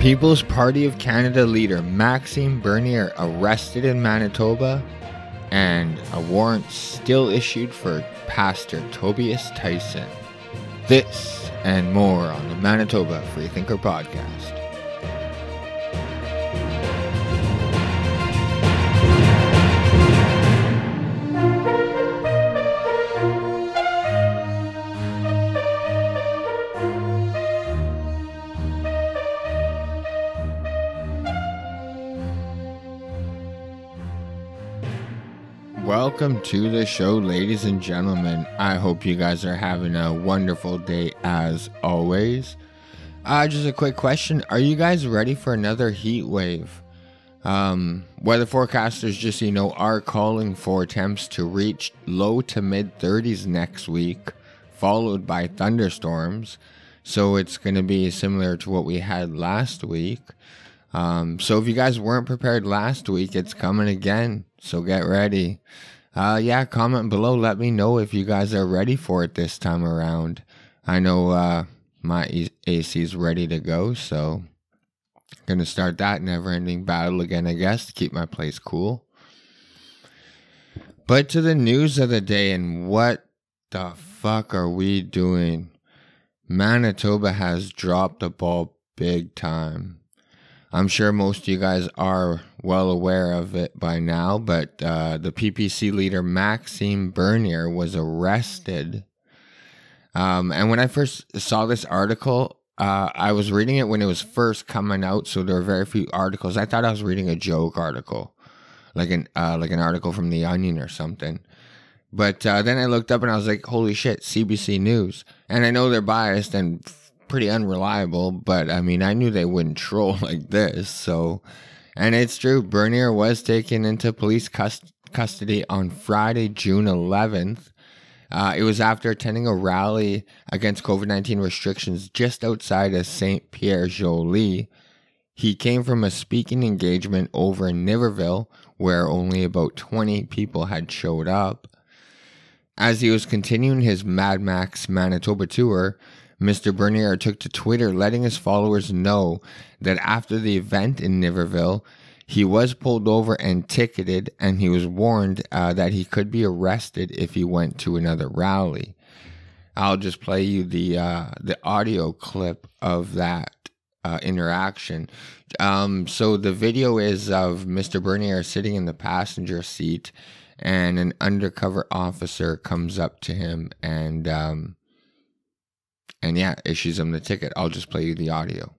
People's Party of Canada leader Maxime Bernier arrested in Manitoba, and a warrant still issued for Pastor Tobias Tissen. This and more on the Manitoba Freethinker podcast. Welcome to the show, ladies and gentlemen. I hope you guys are having a wonderful day as always. Uh, just a quick question Are you guys ready for another heat wave? Um, weather forecasters, just so you know, are calling for temps to reach low to mid 30s next week, followed by thunderstorms. So it's going to be similar to what we had last week. Um, so if you guys weren't prepared last week, it's coming again. So get ready. Uh, yeah, comment below. Let me know if you guys are ready for it this time around. I know uh, my AC is ready to go, so gonna start that never-ending battle again, I guess, to keep my place cool. But to the news of the day, and what the fuck are we doing? Manitoba has dropped the ball big time. I'm sure most of you guys are well aware of it by now, but uh, the PPC leader Maxime Bernier was arrested. Um, and when I first saw this article, uh, I was reading it when it was first coming out, so there were very few articles. I thought I was reading a joke article, like an uh, like an article from the Onion or something. But uh, then I looked up and I was like, "Holy shit, CBC News!" And I know they're biased and pretty unreliable, but I mean, I knew they wouldn't troll like this. So, and it's true, Bernier was taken into police cust- custody on Friday, June 11th. Uh, it was after attending a rally against COVID 19 restrictions just outside of St. Pierre Jolys. He came from a speaking engagement over in Niverville where only about 20 people had showed up. As he was continuing his Mad Max Manitoba tour, Mr. Bernier took to Twitter letting his followers know that after the event in Niverville, he was pulled over and ticketed, and he was warned uh, that he could be arrested if he went to another rally. I'll just play you the uh, the audio clip of that uh, interaction. Um, so the video is of Mr. Bernier sitting in the passenger seat, and an undercover officer comes up to him and um, and yeah, issues him the ticket. I'll just play you the audio.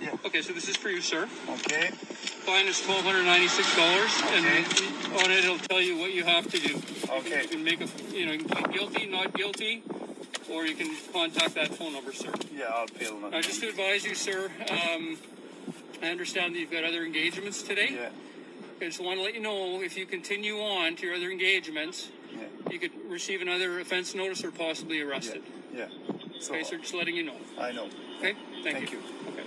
Yeah. Okay, so this is for you, sir. Okay. Fine is twelve hundred ninety-six dollars, and on it it'll tell you what you have to do. Okay. You can make a, you know, you can plead guilty, not guilty, or you can contact that phone number, sir. Yeah, I'll appeal. Now, Uh, just to advise you, sir, um, I understand that you've got other engagements today. Yeah. I just want to let you know if you continue on to your other engagements, Yeah. you could receive another offense notice or possibly arrested. Yeah. So Okay, sir, just letting you know. I know. Okay, thank, Thank you. you. Okay.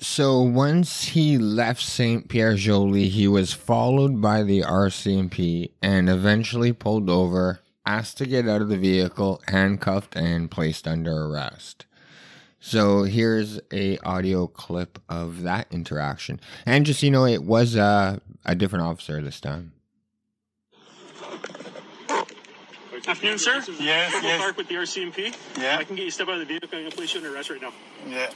So once he left Saint Pierre Jolys, he was followed by the RCMP and eventually pulled over, asked to get out of the vehicle, handcuffed, and placed under arrest. So here's a audio clip of that interaction, and just you know, it was uh, a different officer this time. Afternoon, sir. Yes, Double yes. Park with the RCMP. Yeah. I can get you step out of the vehicle. I'm going to place you under arrest right now. Yeah.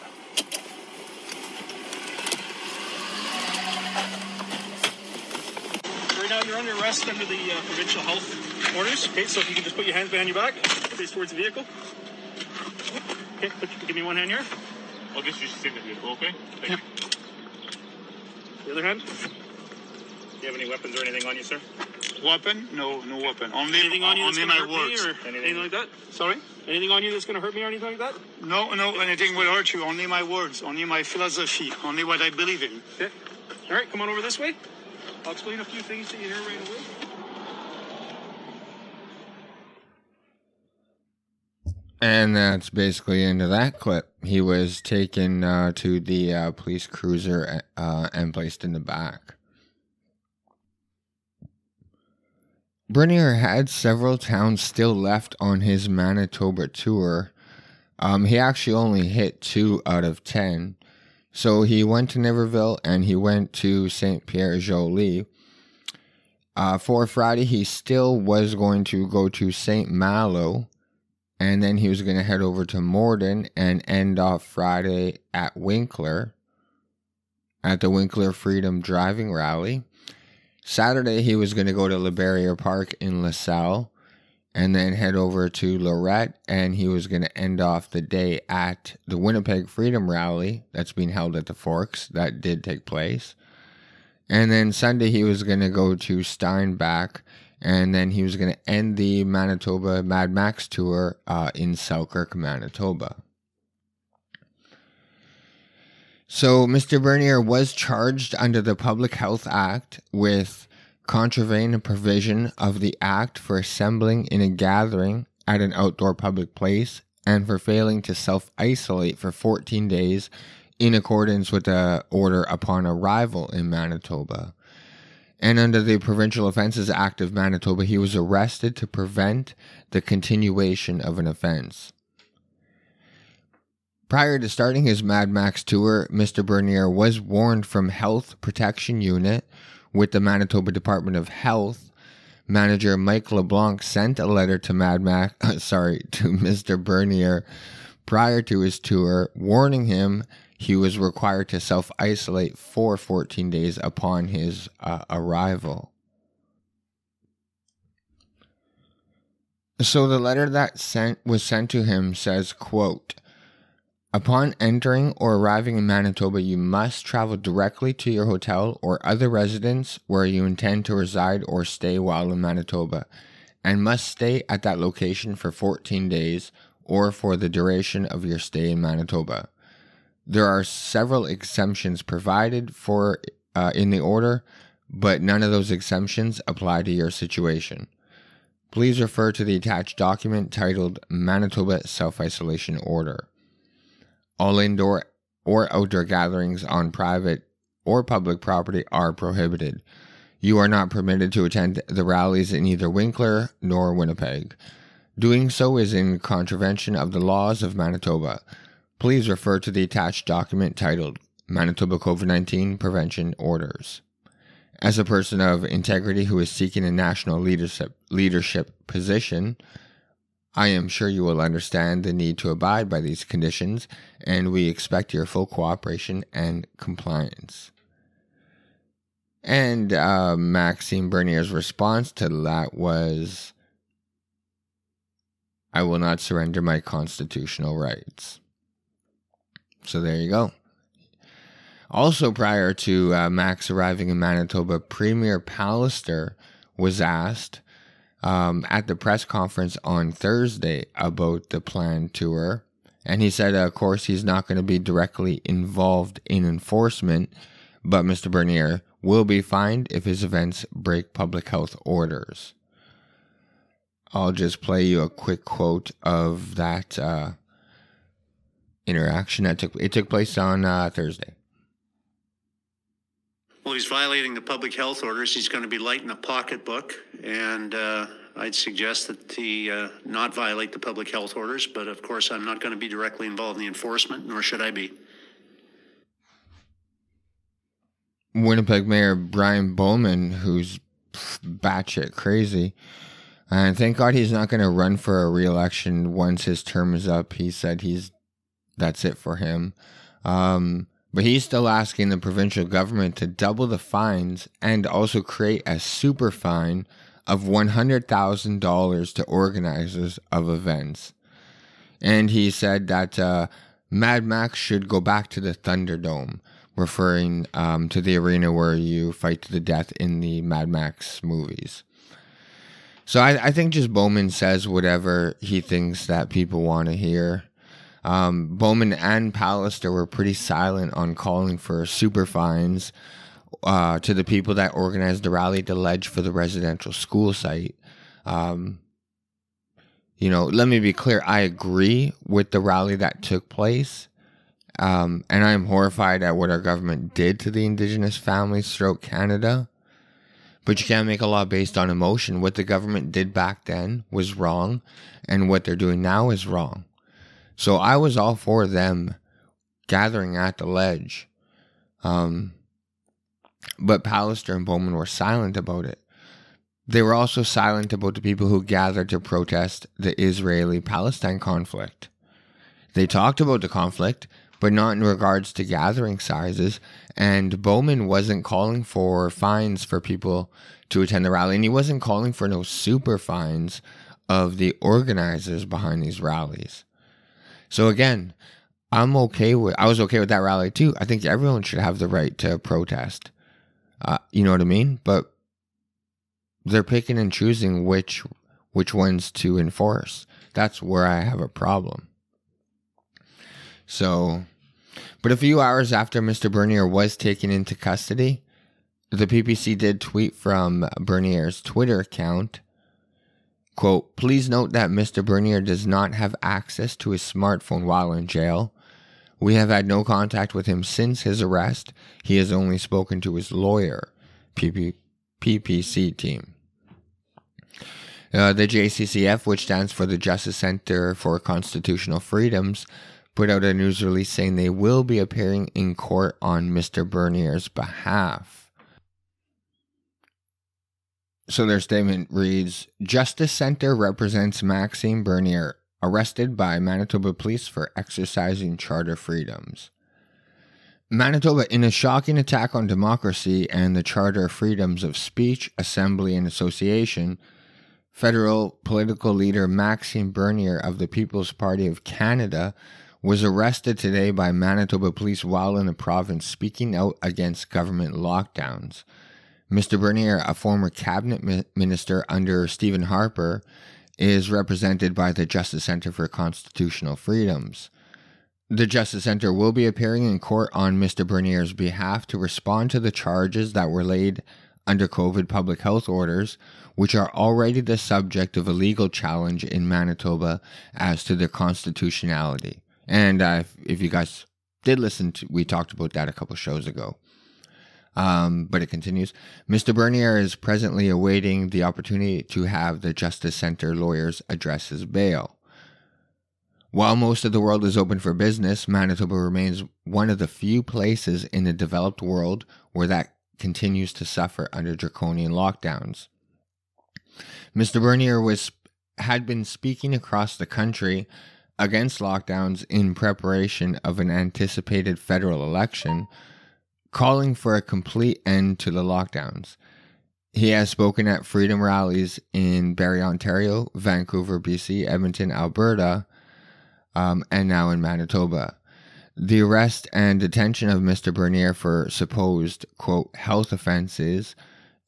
Right now, you're under arrest under the uh, provincial health orders. Okay, so if you can just put your hands behind your back, face towards the vehicle. Okay, put, give me one hand here. I'll get you to sit in the vehicle, okay? Thank you. The other hand. Do you have any weapons or anything on you, sir? Weapon? No, no weapon. Only, Anything on you that's only going to my hurt words. me or anything? anything. like that? Sorry? Anything on you that's going to hurt me or anything like that? No, no, anything will hurt you. Only my words. Only my philosophy. Only what I believe in. Okay. All right, come on over this way. I'll explain a few things to you here right away. And that's basically into that clip. He was taken uh, to the uh, police cruiser uh, and placed in the back. Bernier had several towns still left on his Manitoba tour. Um, he actually only hit two out of ten. So he went to Niverville and he went to St. Pierre Jolys. Uh, for Friday, he still was going to go to St. Malo and then he was going to head over to Morden and end off Friday at Winkler at the Winkler Freedom Driving Rally. Saturday, he was going to go to LeBarrier Park in LaSalle and then head over to Lorette, and he was going to end off the day at the Winnipeg Freedom Rally that's being held at the Forks. That did take place. And then Sunday, he was going to go to Steinbach, and then he was going to end the Manitoba Mad Max tour uh, in Selkirk, Manitoba. So, Mr. Bernier was charged under the Public Health Act with contravening a provision of the Act for assembling in a gathering at an outdoor public place and for failing to self isolate for 14 days in accordance with the order upon arrival in Manitoba. And under the Provincial Offences Act of Manitoba, he was arrested to prevent the continuation of an offense. Prior to starting his Mad Max tour, Mr. Bernier was warned from Health Protection Unit with the Manitoba Department of Health. Manager Mike LeBlanc sent a letter to Mad Max, sorry, to Mr. Bernier prior to his tour, warning him he was required to self isolate for 14 days upon his uh, arrival. So the letter that sent was sent to him says, quote, Upon entering or arriving in Manitoba, you must travel directly to your hotel or other residence where you intend to reside or stay while in Manitoba, and must stay at that location for 14 days or for the duration of your stay in Manitoba. There are several exemptions provided for uh, in the order, but none of those exemptions apply to your situation. Please refer to the attached document titled Manitoba Self Isolation Order. All indoor or outdoor gatherings on private or public property are prohibited. You are not permitted to attend the rallies in either Winkler nor Winnipeg. Doing so is in contravention of the laws of Manitoba. Please refer to the attached document titled Manitoba COVID 19 Prevention Orders. As a person of integrity who is seeking a national leadership, leadership position, I am sure you will understand the need to abide by these conditions, and we expect your full cooperation and compliance. And uh, Maxime Bernier's response to that was I will not surrender my constitutional rights. So there you go. Also, prior to uh, Max arriving in Manitoba, Premier Pallister was asked um, at the press conference on Thursday about the planned tour. And he said, uh, of course, he's not going to be directly involved in enforcement, but Mr. Bernier will be fined if his events break public health orders. I'll just play you a quick quote of that uh, interaction that took it took place on uh, Thursday. Well, he's violating the public health orders. He's going to be lighting the pocketbook, and uh, I'd suggest that he uh, not violate the public health orders. But of course, I'm not going to be directly involved in the enforcement, nor should I be. Winnipeg Mayor Brian Bowman, who's batshit crazy, and thank God he's not going to run for a re-election once his term is up. He said he's that's it for him. Um, but he's still asking the provincial government to double the fines and also create a super fine of $100,000 to organizers of events. And he said that uh, Mad Max should go back to the Thunderdome, referring um, to the arena where you fight to the death in the Mad Max movies. So I, I think just Bowman says whatever he thinks that people want to hear. Um, Bowman and Pallister were pretty silent on calling for super fines uh, to the people that organized the rally to ledge for the residential school site. Um, you know, let me be clear. I agree with the rally that took place. Um, and I am horrified at what our government did to the Indigenous families throughout Canada. but you can't make a law based on emotion. What the government did back then was wrong, and what they're doing now is wrong. So I was all for them gathering at the ledge. Um, but Pallister and Bowman were silent about it. They were also silent about the people who gathered to protest the Israeli Palestine conflict. They talked about the conflict, but not in regards to gathering sizes. And Bowman wasn't calling for fines for people to attend the rally, and he wasn't calling for no super fines of the organizers behind these rallies. So again, I'm okay with. I was okay with that rally too. I think everyone should have the right to protest. Uh, you know what I mean? But they're picking and choosing which which ones to enforce. That's where I have a problem. So, but a few hours after Mr. Bernier was taken into custody, the PPC did tweet from Bernier's Twitter account. Quote, please note that Mr. Bernier does not have access to his smartphone while in jail. We have had no contact with him since his arrest. He has only spoken to his lawyer, PP, PPC team. Uh, the JCCF, which stands for the Justice Center for Constitutional Freedoms, put out a news release saying they will be appearing in court on Mr. Bernier's behalf. So their statement reads Justice Center represents Maxime Bernier, arrested by Manitoba police for exercising charter freedoms. Manitoba, in a shocking attack on democracy and the charter freedoms of speech, assembly, and association, federal political leader Maxime Bernier of the People's Party of Canada was arrested today by Manitoba police while in the province speaking out against government lockdowns. Mr. Bernier, a former cabinet minister under Stephen Harper, is represented by the Justice Center for Constitutional Freedoms. The Justice Center will be appearing in court on Mr. Bernier's behalf to respond to the charges that were laid under COVID public health orders, which are already the subject of a legal challenge in Manitoba as to their constitutionality. And uh, if you guys did listen to, we talked about that a couple shows ago. Um, but it continues. Mr. Bernier is presently awaiting the opportunity to have the Justice Center lawyers address his bail. While most of the world is open for business, Manitoba remains one of the few places in the developed world where that continues to suffer under draconian lockdowns. Mr. Bernier was had been speaking across the country against lockdowns in preparation of an anticipated federal election, calling for a complete end to the lockdowns. He has spoken at freedom rallies in Barrie, Ontario, Vancouver, BC, Edmonton, Alberta, um, and now in Manitoba. The arrest and detention of Mr. Bernier for supposed, quote, health offenses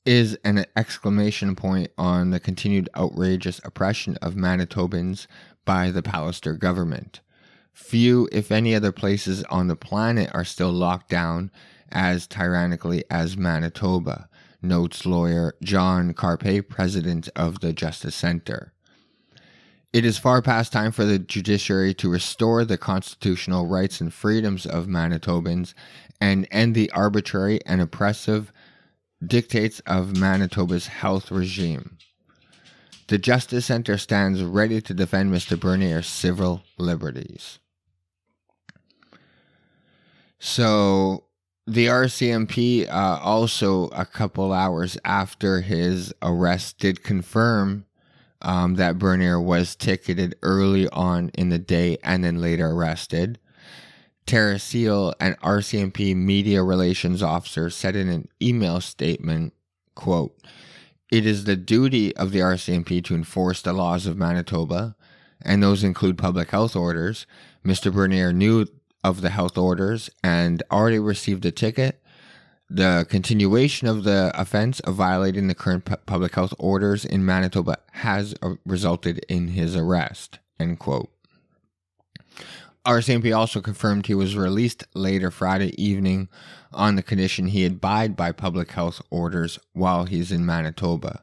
is an exclamation point on the continued outrageous oppression of Manitobans by the Pallister government. Few, if any, other places on the planet are still locked down as tyrannically as Manitoba, notes lawyer John Carpay, president of the Justice Center. It is far past time for the judiciary to restore the constitutional rights and freedoms of Manitobans and end the arbitrary and oppressive dictates of Manitoba's health regime. The Justice Center stands ready to defend Mr. Bernier's civil liberties. So, the RCMP, uh, also a couple hours after his arrest, did confirm um, that Bernier was ticketed early on in the day and then later arrested. Tara Seel, an RCMP media relations officer, said in an email statement, quote, It is the duty of the RCMP to enforce the laws of Manitoba, and those include public health orders. Mr. Bernier knew of the health orders and already received a ticket. The continuation of the offense of violating the current pu- public health orders in Manitoba has uh, resulted in his arrest. End quote. RCMP also confirmed he was released later Friday evening on the condition he abide by public health orders while he's in Manitoba.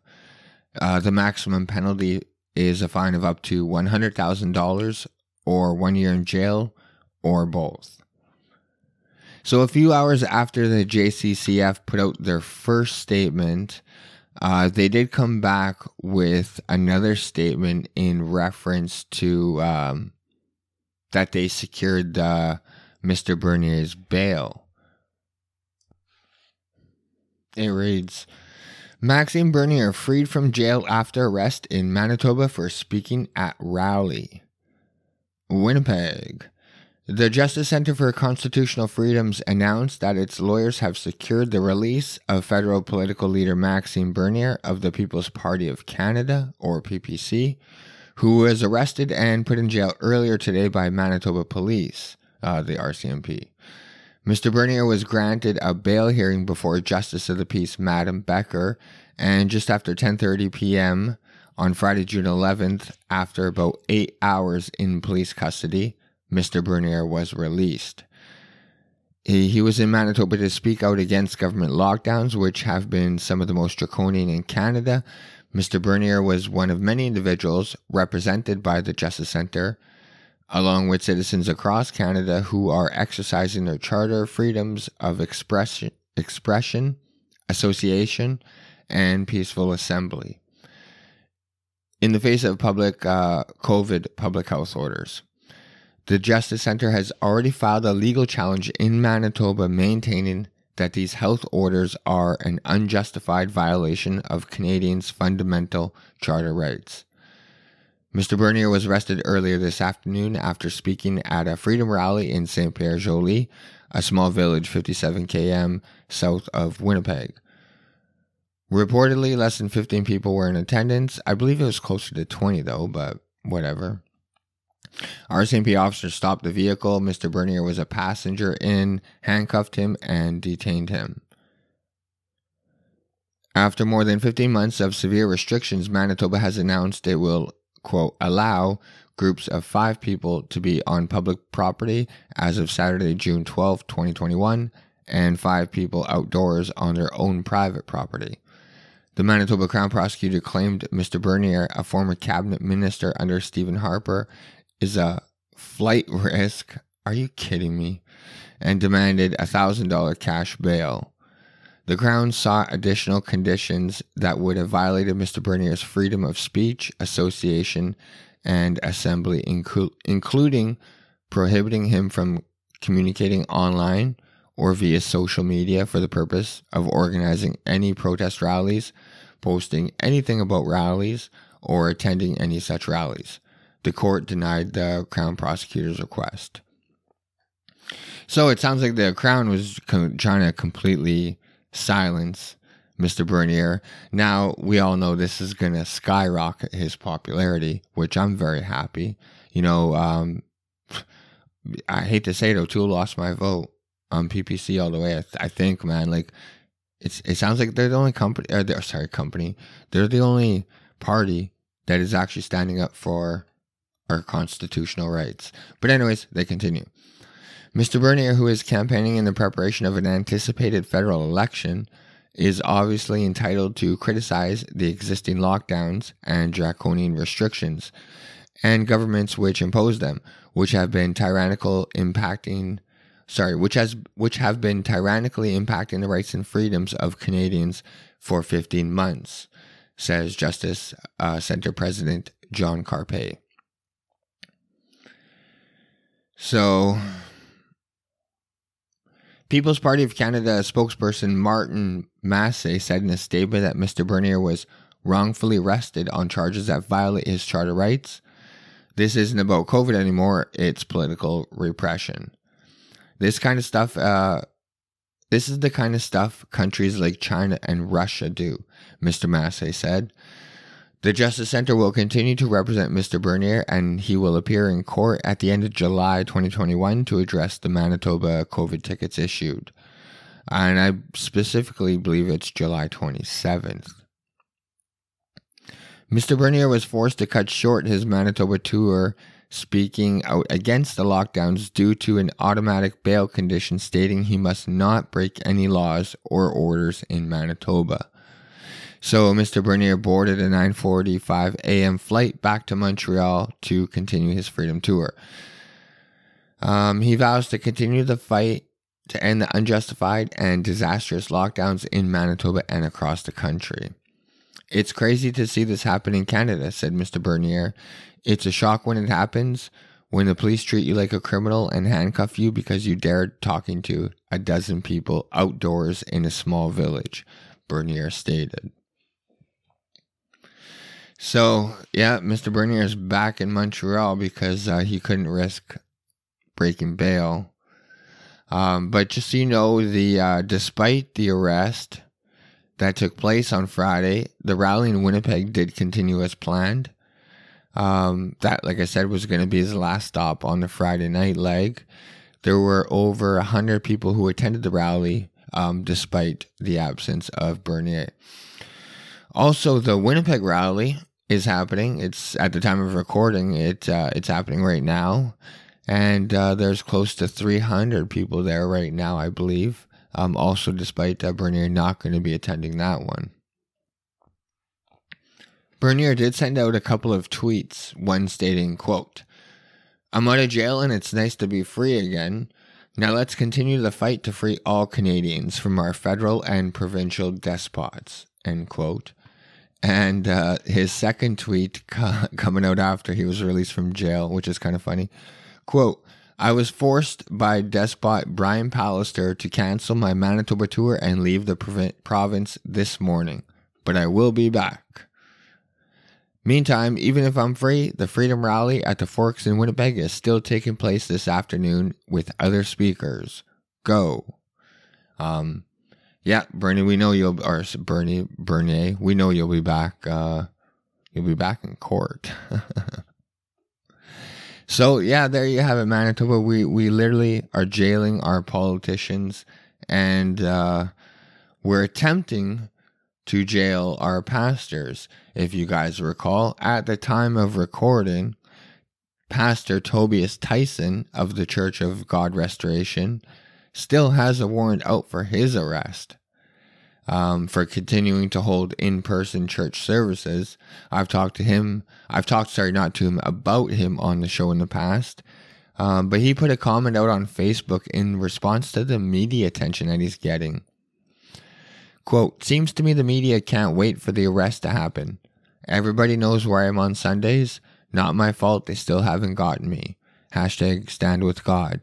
Uh, the maximum penalty is a fine of up to $100,000 or one year in jail or both. So, a few hours after the JCCF put out their first statement, Uh, they did come back with another statement in reference to um, that they secured uh, Mr. Bernier's bail. It reads Maxime Bernier freed from jail after arrest in Manitoba for speaking at rally. Winnipeg. The Justice Center for Constitutional Freedoms announced that its lawyers have secured the release of federal political leader Maxime Bernier of the People's Party of Canada, or PPC, who was arrested and put in jail earlier today by Manitoba Police, uh, the RCMP. Mr. Bernier was granted a bail hearing before Justice of the Peace Madam Becker, and just after 10:30 p.m. on Friday, June 11th, after about eight hours in police custody, Mr. Bernier was released. He, was in Manitoba to speak out against government lockdowns, which have been some of the most draconian in Canada. Mr. Bernier was one of many individuals represented by the Justice Center, along with citizens across Canada who are exercising their charter freedoms of expression, expression association, and peaceful assembly in the face of public uh, COVID public health orders. The Justice Center has already filed a legal challenge in Manitoba maintaining that these health orders are an unjustified violation of Canadians' fundamental charter rights. Mr. Bernier was arrested earlier this afternoon after speaking at a freedom rally in Saint Pierre Jolys, a small village 57 km south of Winnipeg. Reportedly, less than 15 people were in attendance. I believe it was closer to 20, though, but whatever. RCMP officers stopped the vehicle. Mr. Bernier was a passenger in, handcuffed him, and detained him. After more than 15 months of severe restrictions, Manitoba has announced it will, quote, allow groups of five people to be on public property as of Saturday, June 12, 2021, and five people outdoors on their own private property. The Manitoba Crown Prosecutor claimed Mr. Bernier, a former cabinet minister under Stephen Harper, is a flight risk. Are you kidding me? And demanded a $1,000 cash bail. The Crown sought additional conditions that would have violated Mr. Bernier's freedom of speech, association, and assembly, inclu- including prohibiting him from communicating online or via social media for the purpose of organizing any protest rallies, posting anything about rallies, or attending any such rallies. The court denied the Crown prosecutor's request. So it sounds like the Crown was co- trying to completely silence Mr. Bernier. Now, we all know this is going to skyrocket his popularity, which I'm very happy. You know, um, I hate to say it, O'Toole lost my vote on PPC all the way. I, th- I think, man, like it's it sounds like they're the only company. Or they're, sorry, company. They're the only party that is actually standing up for our constitutional rights. But anyways, they continue. Mr. Bernier, who is campaigning in the preparation of an anticipated federal election, is obviously entitled to criticize the existing lockdowns and draconian restrictions and governments which impose them, which have been tyrannical impacting sorry, which has which have been tyrannically impacting the rights and freedoms of Canadians for 15 months, says Justice uh, Center President John Carpay. So, People's Party of Canada spokesperson Martin Masse said in a statement that Mr. Bernier was wrongfully arrested on charges that violate his charter rights. This isn't about COVID anymore, it's political repression. This kind of stuff, uh, this is the kind of stuff countries like China and Russia do, Mr. Masse said. The Justice Center will continue to represent Mr. Bernier and he will appear in court at the end of July 2021 to address the Manitoba COVID tickets issued. And I specifically believe it's July 27th. Mr. Bernier was forced to cut short his Manitoba tour speaking out against the lockdowns due to an automatic bail condition stating he must not break any laws or orders in Manitoba. So Mr. Bernier boarded a 9:45 a.m. flight back to Montreal to continue his freedom tour. Um, he vows to continue the fight to end the unjustified and disastrous lockdowns in Manitoba and across the country. It's crazy to see this happen in Canada, said Mr. Bernier. It's a shock when it happens, when the police treat you like a criminal and handcuff you because you dared talking to a dozen people outdoors in a small village, Bernier stated. So, yeah, Mr. Bernier is back in Montreal because uh, he couldn't risk breaking bail. Um, but just so you know, the uh, despite the arrest that took place on Friday, the rally in Winnipeg did continue as planned. Um, that, like I said, was going to be his last stop on the Friday night leg. There were over a hundred people who attended the rally, um, despite the absence of Bernier. Also, the Winnipeg rally is happening. It's at the time of recording. It uh, it's happening right now, and uh, there's close to 300 people there right now, I believe. Um, also, despite uh, Bernier not going to be attending that one. Bernier did send out a couple of tweets, one stating, quote, I'm out of jail and it's nice to be free again. Now let's continue the fight to free all Canadians from our federal and provincial despots, end quote. And uh, his second tweet co- coming out after he was released from jail, which is kind of funny. Quote, I was forced by despot Brian Pallister to cancel my Manitoba tour and leave the prov- province this morning, but I will be back. Meantime, even if I'm free, the Freedom Rally at the Forks in Winnipeg is still taking place this afternoon with other speakers. Go. Um, yeah, Bernie, we know you'll, or Bernie, Bernier, we know you'll be back, uh, you'll be back in court. so yeah, there you have it, Manitoba. We, we literally are jailing our politicians and, uh, we're attempting to jail our pastors. If you guys recall, at the time of recording, Pastor Tobias Tissen of the Church of God Restoration still has a warrant out for his arrest um, for continuing to hold in person church services. I've talked to him, I've talked, sorry, not to him, about him on the show in the past. Um, but he put a comment out on Facebook in response to the media attention that he's getting. Quote, seems to me the media can't wait for the arrest to happen. Everybody knows where I am on Sundays. Not my fault they still haven't gotten me. Hashtag stand with God.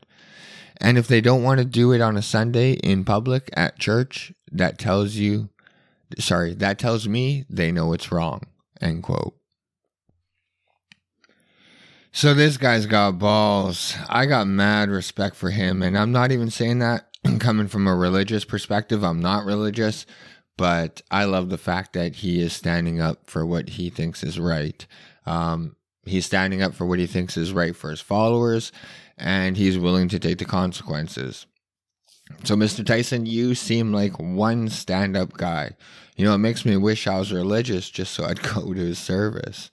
And if they don't want to do it on a Sunday in public at church, that tells you, sorry, that tells me they know it's wrong. End quote. So this guy's got balls. I got mad respect for him. And I'm not even saying that coming from a religious perspective. I'm not religious, but I love the fact that he is standing up for what he thinks is right. Um, he's standing up for what he thinks is right for his followers, and he's willing to take the consequences. So, Mr. Tissen, you seem like one stand up guy. You know, it makes me wish I was religious just so I'd go to his service.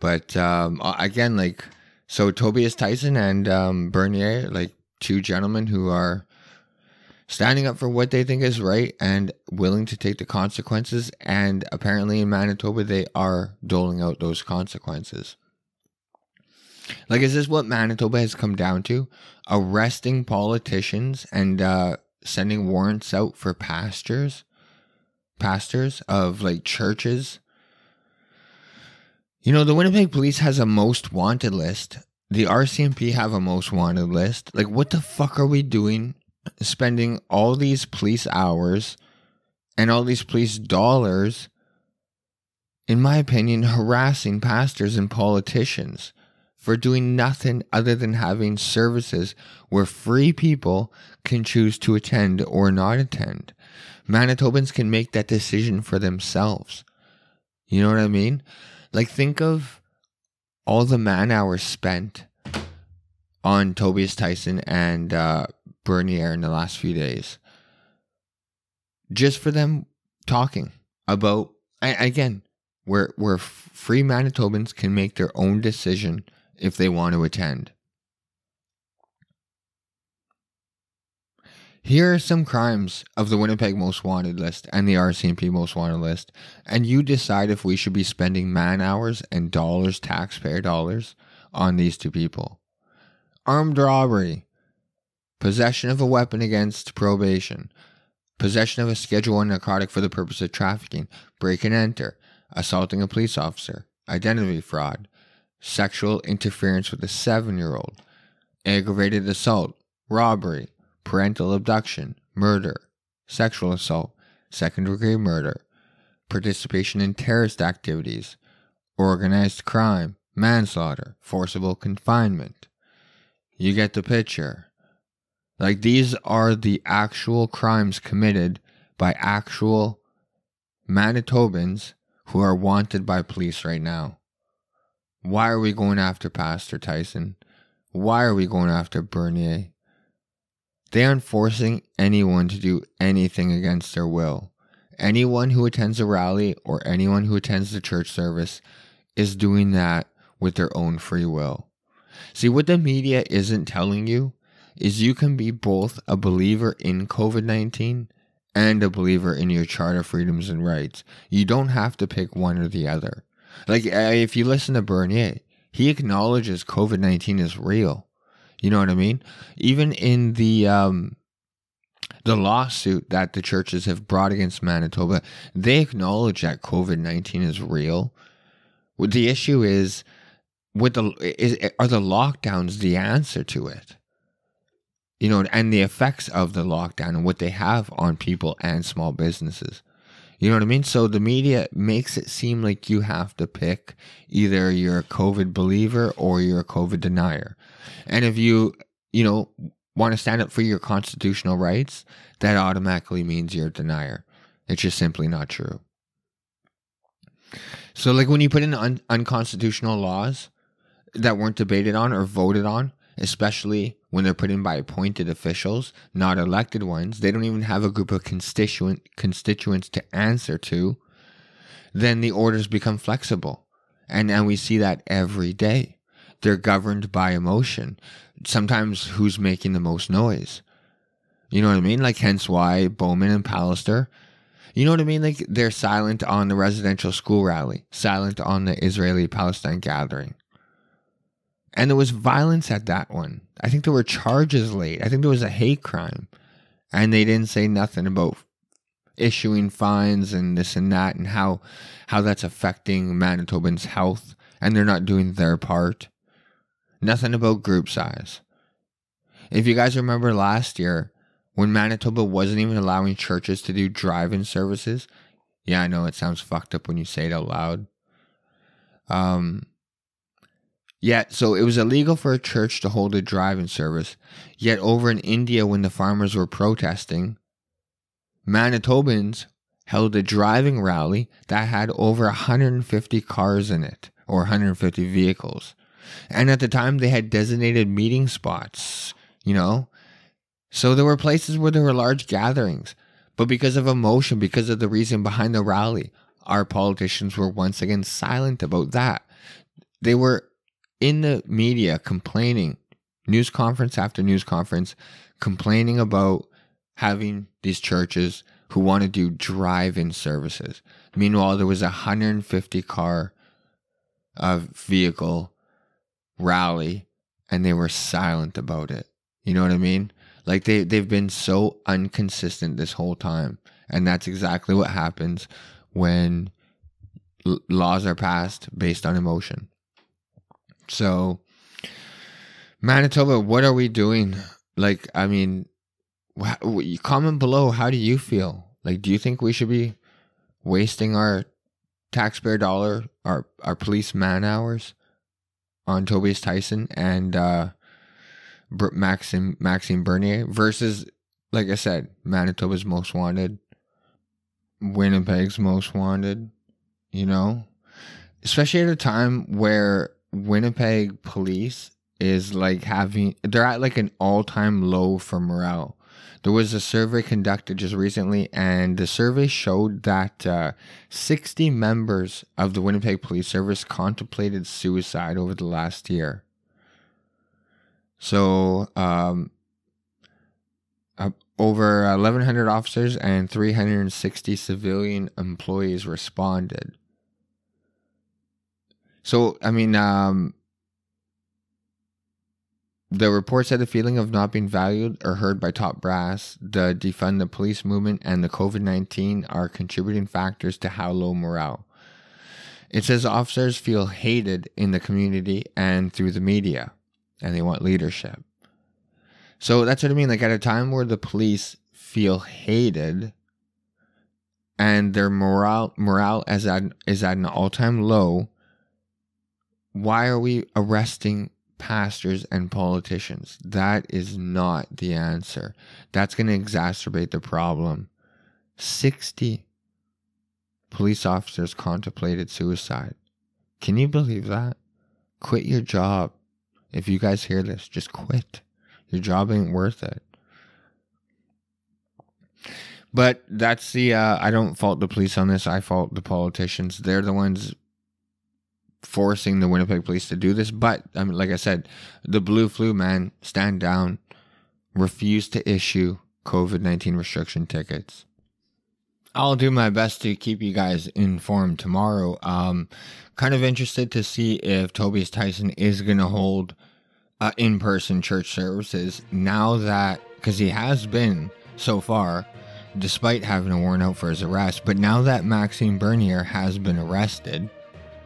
But um, again, like, so Tobias Tissen and um, Bernier, like two gentlemen who are standing up for what they think is right and willing to take the consequences. And apparently in Manitoba, they are doling out those consequences. Like, is this what Manitoba has come down to? Arresting politicians and uh, sending warrants out for pastors, pastors of like churches. You know, the Winnipeg Police has a most wanted list. The RCMP have a most wanted list. Like, what the fuck are we doing spending all these police hours and all these police dollars, in my opinion, harassing pastors and politicians for doing nothing other than having services where free people can choose to attend or not attend. Manitobans can make that decision for themselves. You know what I mean? Like, think of all the man hours spent on Tobias Tissen and uh, Bernier in the last few days. Just for them talking about, again, where, where free Manitobans can make their own decision if they want to attend. Here are some crimes of the Winnipeg Most Wanted list and the RCMP Most Wanted list, and you decide if we should be spending man hours and dollars, taxpayer dollars, on these two people. Armed robbery, possession of a weapon against probation, possession of a Schedule 1 narcotic for the purpose of trafficking, break and enter, assaulting a police officer, identity fraud, sexual interference with a seven year old, aggravated assault, robbery, parental abduction, murder, sexual assault, second degree murder, participation in terrorist activities, organized crime, manslaughter, forcible confinement. You get the picture. Like these are the actual crimes committed by actual Manitobans who are wanted by police right now. Why are we going after Pastor Tissen? Why are we going after Bernier? They aren't forcing anyone to do anything against their will. Anyone who attends a rally or anyone who attends the church service is doing that with their own free will. See, what the media isn't telling you is you can be both a believer in COVID 19 and a believer in your charter freedoms and rights. You don't have to pick one or the other. Like, if you listen to Bernier, he acknowledges COVID 19 is real. You know what I mean? Even in the um, the lawsuit that the churches have brought against Manitoba, they acknowledge that COVID nineteen is real. The issue is with the is, are the lockdowns the answer to it? You know, and the effects of the lockdown and what they have on people and small businesses. You know what I mean? So the media makes it seem like you have to pick either you're a COVID believer or you're a COVID denier. And if you, you know, want to stand up for your constitutional rights, that automatically means you're a denier. It's just simply not true. So, like when you put in un- unconstitutional laws that weren't debated on or voted on, especially when they're put in by appointed officials, not elected ones, they don't even have a group of constituent constituents to answer to, then the orders become flexible. And and we see that every day. They're governed by emotion. Sometimes who's making the most noise. You know what I mean? Like hence why Bowman and Pallister, you know what I mean? Like they're silent on the residential school rally, silent on the Israeli Palestine gathering. And there was violence at that one. I think there were charges laid. I think there was a hate crime. And they didn't say nothing about issuing fines and this and that and how how that's affecting Manitobans' health and they're not doing their part. Nothing about group size. If you guys remember last year when Manitoba wasn't even allowing churches to do drive-in services, yeah, I know it sounds fucked up when you say it out loud. Um Yet, so it was illegal for a church to hold a drive-in service. Yet over in India, when the farmers were protesting, Manitobans held a driving rally that had over 150 cars in it, or 150 vehicles. And at the time, they had designated meeting spots, you know? So there were places where there were large gatherings. But because of emotion, because of the reason behind the rally, our politicians were once again silent about that. They were in the media complaining, news conference after news conference, complaining about having these churches who want to do drive-in services. Meanwhile, there was a 150 car uh, vehicle rally, and they were silent about it. You know what I mean? Like they they've been so inconsistent this whole time, and that's exactly what happens when l- laws are passed based on emotion. So, Manitoba, what are we doing? Like, I mean, wh- comment below. How do you feel? Like, do you think we should be wasting our taxpayer dollar, our our police man hours on Tobias Tissen and uh, Maxime Maxime Bernier versus, like I said, Manitoba's most wanted, Winnipeg's most wanted. You know, especially at a time where Winnipeg police is like having they're at like an all-time low for morale. There was a survey conducted just recently, and the survey showed that uh, 60 members of the Winnipeg Police Service contemplated suicide over the last year. So, um, uh, over 1,100 officers and 360 civilian employees responded. So I mean, um, the report said the feeling of not being valued or heard by top brass, the defund the police movement, and the COVID 19 are contributing factors to how low morale. It says officers feel hated in the community and through the media, and they want leadership. So that's what I mean. Like at a time where the police feel hated and their morale morale is at is at an all time low, why are we arresting pastors and politicians? That is not the answer. That's going to exacerbate the problem. 60 police officers contemplated suicide. Can you believe that? Quit your job. If you guys hear this, just quit. Your job ain't worth it. But that's the, uh, I don't fault the police on this. I fault the politicians. They're the ones forcing the Winnipeg police to do this. But, I mean, like I said, the blue flu, man, stand down, refuse to issue COVID 19 restriction tickets. I'll do my best to keep you guys informed tomorrow. Um, kind of interested to see if Tobias Tissen is going to hold uh, in person church services now that, because he has been so far, despite having a warrant out for his arrest. But now that Maxime Bernier has been arrested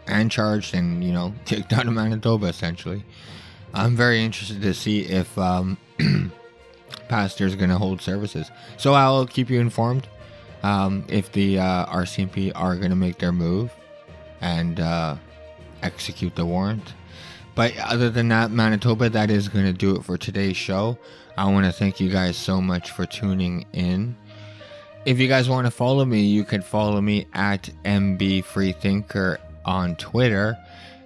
and charged and, you know, kicked out of Manitoba essentially, I'm very interested to see if um, Pastor is going to hold services. So I'll keep you informed um, if the uh, RCMP are going to make their move and uh, execute the warrant. But other than that, Manitoba, that is going to do it for today's show. I want to thank you guys so much for tuning in. If you guys want to follow me, you can follow me at MB Freethinker on Twitter.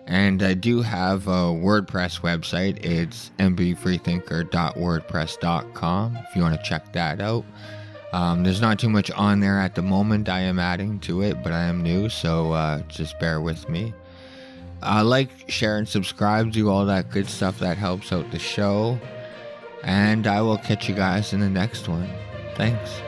And I do have a WordPress website. It's mbfreethinker.wordpress.com if you want to check that out. Um, there's not too much on there at the moment. I am adding to it, but I am new, so uh, just bear with me. Uh, like, share, and subscribe. Do all that good stuff that helps out the show. And I will catch you guys in the next one. Thanks.